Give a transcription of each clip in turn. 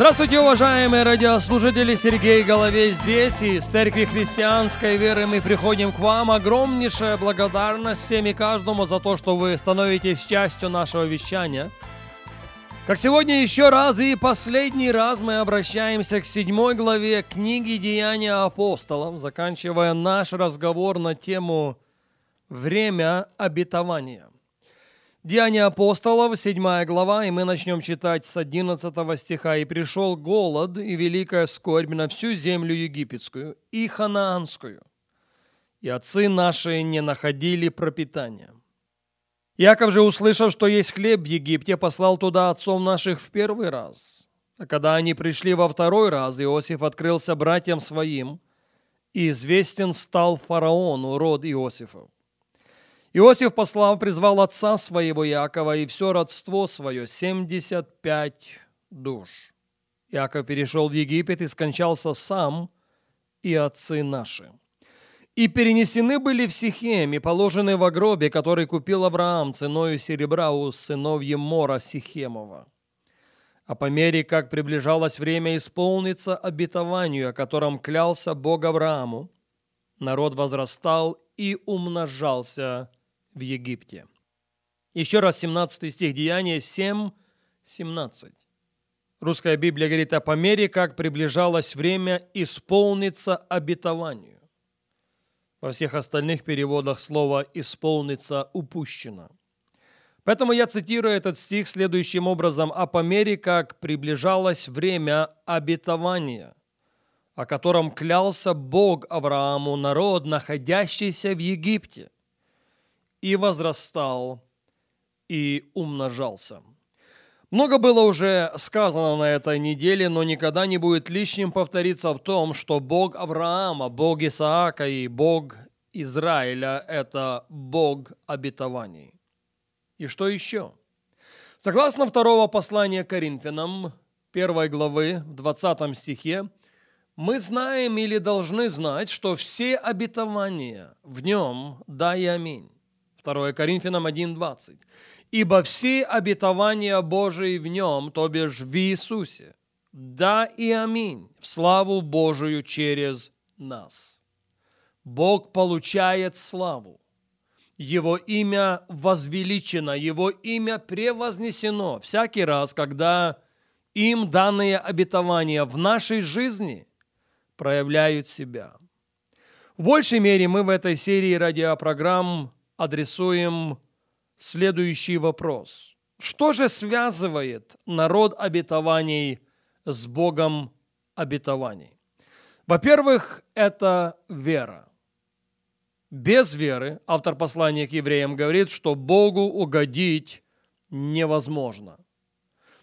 Здравствуйте, уважаемые радиослушатели! Сергей Головей здесь, и из Церкви Христианской Веры мы приходим к вам. Огромнейшая благодарность всем и каждому за то, что вы становитесь частью нашего вещания. Как сегодня еще раз и последний раз мы обращаемся к седьмой главе книги «Деяния апостолов», заканчивая наш разговор на тему «Время обетования». Деяния апостолов, 7 глава, и мы начнем читать с 11 стиха. «И пришел голод и великая скорбь на всю землю египетскую и ханаанскую, и отцы наши не находили пропитания. Яков же, услышав, что есть хлеб в Египте, послал туда отцов наших в первый раз. А когда они пришли во второй раз, Иосиф открылся братьям своим, и известен стал фараону род Иосифов. Иосиф, послав, призвал отца своего Якова и все родство свое, 75 душ. Яков перешел в Египет и скончался сам, и отцы наши. И перенесены были в Сихем и положены в гробе, который купил Авраам ценою серебра у сынов Емора Сихемова. А по мере, как приближалось время исполниться обетованию, о котором клялся Бог Аврааму, народ возрастал и умножался в Египте. Еще раз 17 стих Деяния 7, 17. Русская Библия говорит, а по мере, как приближалось время исполниться обетованию. Во всех остальных переводах слово «исполниться» упущено. Поэтому я цитирую этот стих следующим образом. «А по мере, как приближалось время обетования, о котором клялся Бог Аврааму, народ, находящийся в Египте, и возрастал, и умножался. Много было уже сказано на этой неделе, но никогда не будет лишним повториться в том, что Бог Авраама, Бог Исаака и Бог Израиля – это Бог обетований. И что еще? Согласно второго послания Коринфянам, первой главы, в 20 стихе, мы знаем или должны знать, что все обетования в нем – да и аминь. 2 Коринфянам 1.20. «Ибо все обетования Божии в нем, то бишь в Иисусе, да и аминь, в славу Божию через нас». Бог получает славу. Его имя возвеличено, Его имя превознесено всякий раз, когда им данные обетования в нашей жизни проявляют себя. В большей мере мы в этой серии радиопрограмм адресуем следующий вопрос. Что же связывает народ обетований с Богом обетований? Во-первых, это вера. Без веры, автор послания к евреям говорит, что Богу угодить невозможно.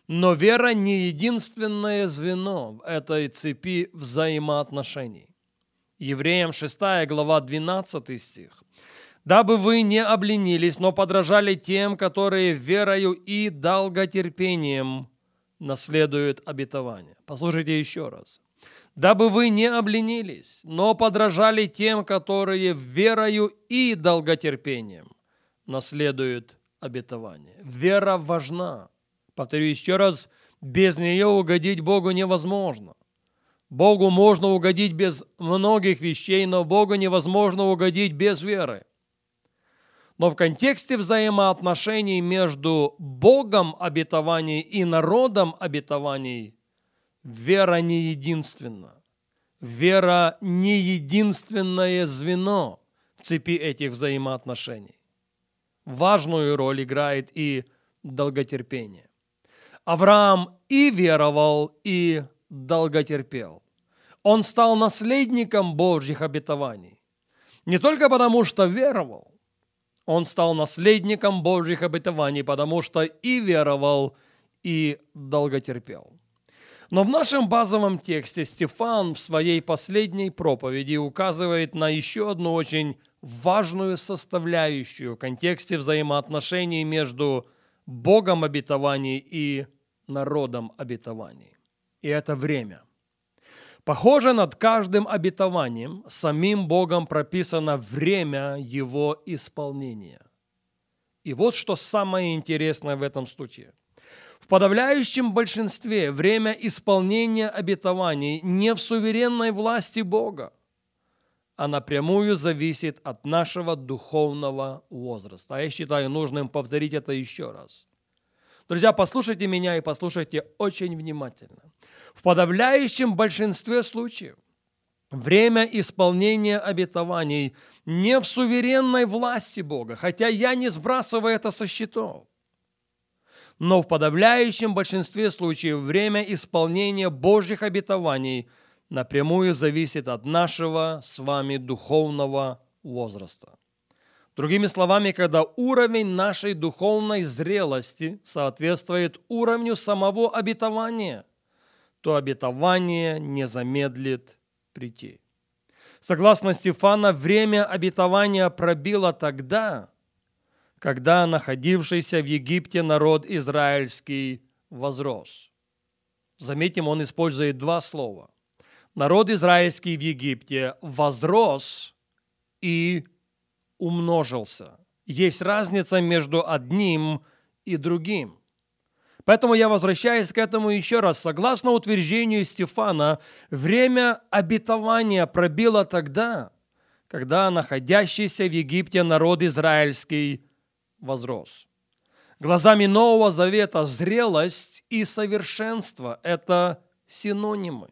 Но вера не единственное звено в этой цепи взаимоотношений. Евреям 6 глава 12 стих дабы вы не обленились, но подражали тем, которые верою и долготерпением наследуют обетование. Послушайте еще раз. Дабы вы не обленились, но подражали тем, которые верою и долготерпением наследуют обетование. Вера важна. Повторю еще раз, без нее угодить Богу невозможно. Богу можно угодить без многих вещей, но Богу невозможно угодить без веры. Но в контексте взаимоотношений между Богом обетований и народом обетований вера не единственна. Вера не единственное звено в цепи этих взаимоотношений. Важную роль играет и долготерпение. Авраам и веровал, и долготерпел. Он стал наследником Божьих обетований. Не только потому, что веровал, он стал наследником Божьих обетований, потому что и веровал, и долготерпел. Но в нашем базовом тексте Стефан в своей последней проповеди указывает на еще одну очень важную составляющую в контексте взаимоотношений между Богом обетований и народом обетований. И это время. Похоже, над каждым обетованием самим Богом прописано время его исполнения. И вот что самое интересное в этом случае. В подавляющем большинстве время исполнения обетований не в суверенной власти Бога, а напрямую зависит от нашего духовного возраста. А я считаю нужным повторить это еще раз. Друзья, послушайте меня и послушайте очень внимательно. В подавляющем большинстве случаев время исполнения обетований не в суверенной власти Бога, хотя я не сбрасываю это со счетов. Но в подавляющем большинстве случаев время исполнения Божьих обетований – напрямую зависит от нашего с вами духовного возраста. Другими словами, когда уровень нашей духовной зрелости соответствует уровню самого обетования, то обетование не замедлит прийти. Согласно Стефана, время обетования пробило тогда, когда находившийся в Египте народ израильский возрос. Заметим, он использует два слова – народ израильский в Египте возрос и умножился. Есть разница между одним и другим. Поэтому я возвращаюсь к этому еще раз. Согласно утверждению Стефана, время обетования пробило тогда, когда находящийся в Египте народ израильский возрос. Глазами Нового Завета зрелость и совершенство – это синонимы.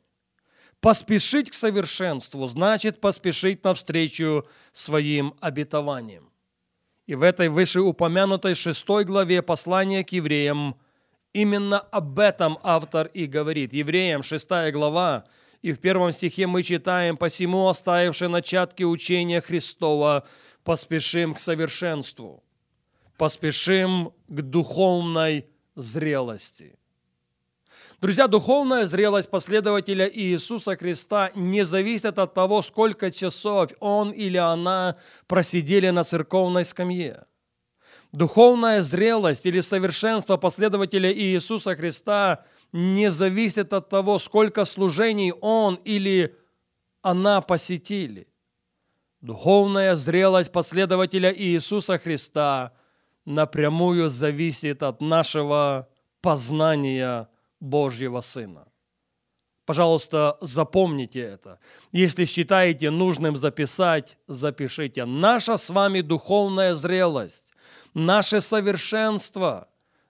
Поспешить к совершенству значит поспешить навстречу своим обетованиям. И в этой вышеупомянутой шестой главе послания к евреям именно об этом автор и говорит. Евреям шестая глава, и в первом стихе мы читаем «Посему, оставивши начатки учения Христова, поспешим к совершенству, поспешим к духовной зрелости». Друзья, духовная зрелость последователя Иисуса Христа не зависит от того, сколько часов он или она просидели на церковной скамье. Духовная зрелость или совершенство последователя Иисуса Христа не зависит от того, сколько служений он или она посетили. Духовная зрелость последователя Иисуса Христа напрямую зависит от нашего познания Божьего Сына. Пожалуйста, запомните это. Если считаете нужным записать, запишите. Наша с вами духовная зрелость, наше совершенство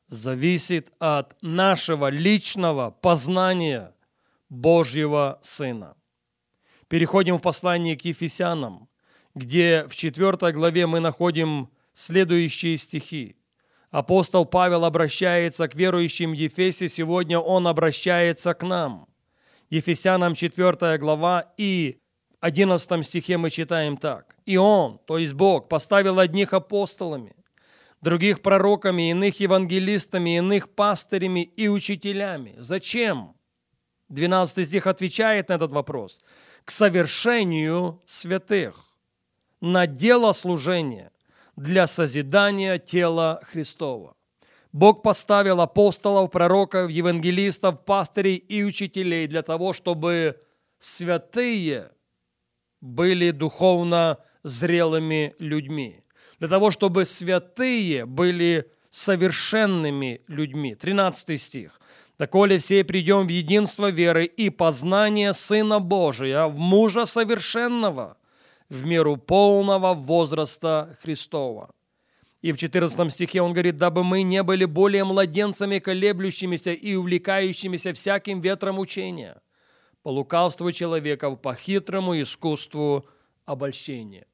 зависит от нашего личного познания Божьего Сына. Переходим в послание к Ефесянам, где в 4 главе мы находим следующие стихи. Апостол Павел обращается к верующим Ефесе, сегодня он обращается к нам. Ефесянам 4 глава и 11 стихе мы читаем так. «И Он, то есть Бог, поставил одних апостолами, других пророками, иных евангелистами, иных пастырями и учителями». Зачем? 12 стих отвечает на этот вопрос. «К совершению святых, на дело служения, для созидания тела Христова. Бог поставил апостолов, пророков, евангелистов, пастырей и учителей для того, чтобы святые были духовно зрелыми людьми. Для того, чтобы святые были совершенными людьми. 13 стих. «Доколе все придем в единство веры и познание Сына Божия, в мужа совершенного, в меру полного возраста Христова. И в 14 стихе он говорит, дабы мы не были более младенцами, колеблющимися и увлекающимися всяким ветром учения, по лукавству человеков, по хитрому искусству обольщения.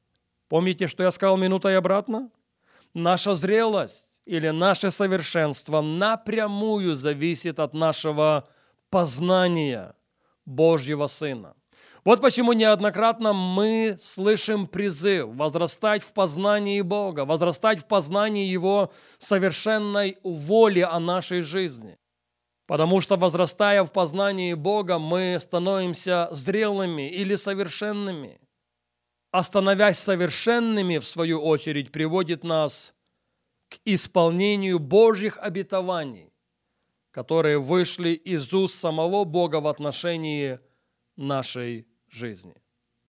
Помните, что я сказал минутой обратно? Наша зрелость или наше совершенство напрямую зависит от нашего познания Божьего Сына. Вот почему неоднократно мы слышим призыв возрастать в познании Бога, возрастать в познании Его совершенной воли о нашей жизни. Потому что, возрастая в познании Бога, мы становимся зрелыми или совершенными. а становясь совершенными, в свою очередь, приводит нас к исполнению Божьих обетований, которые вышли из уст самого Бога в отношении нашей жизни.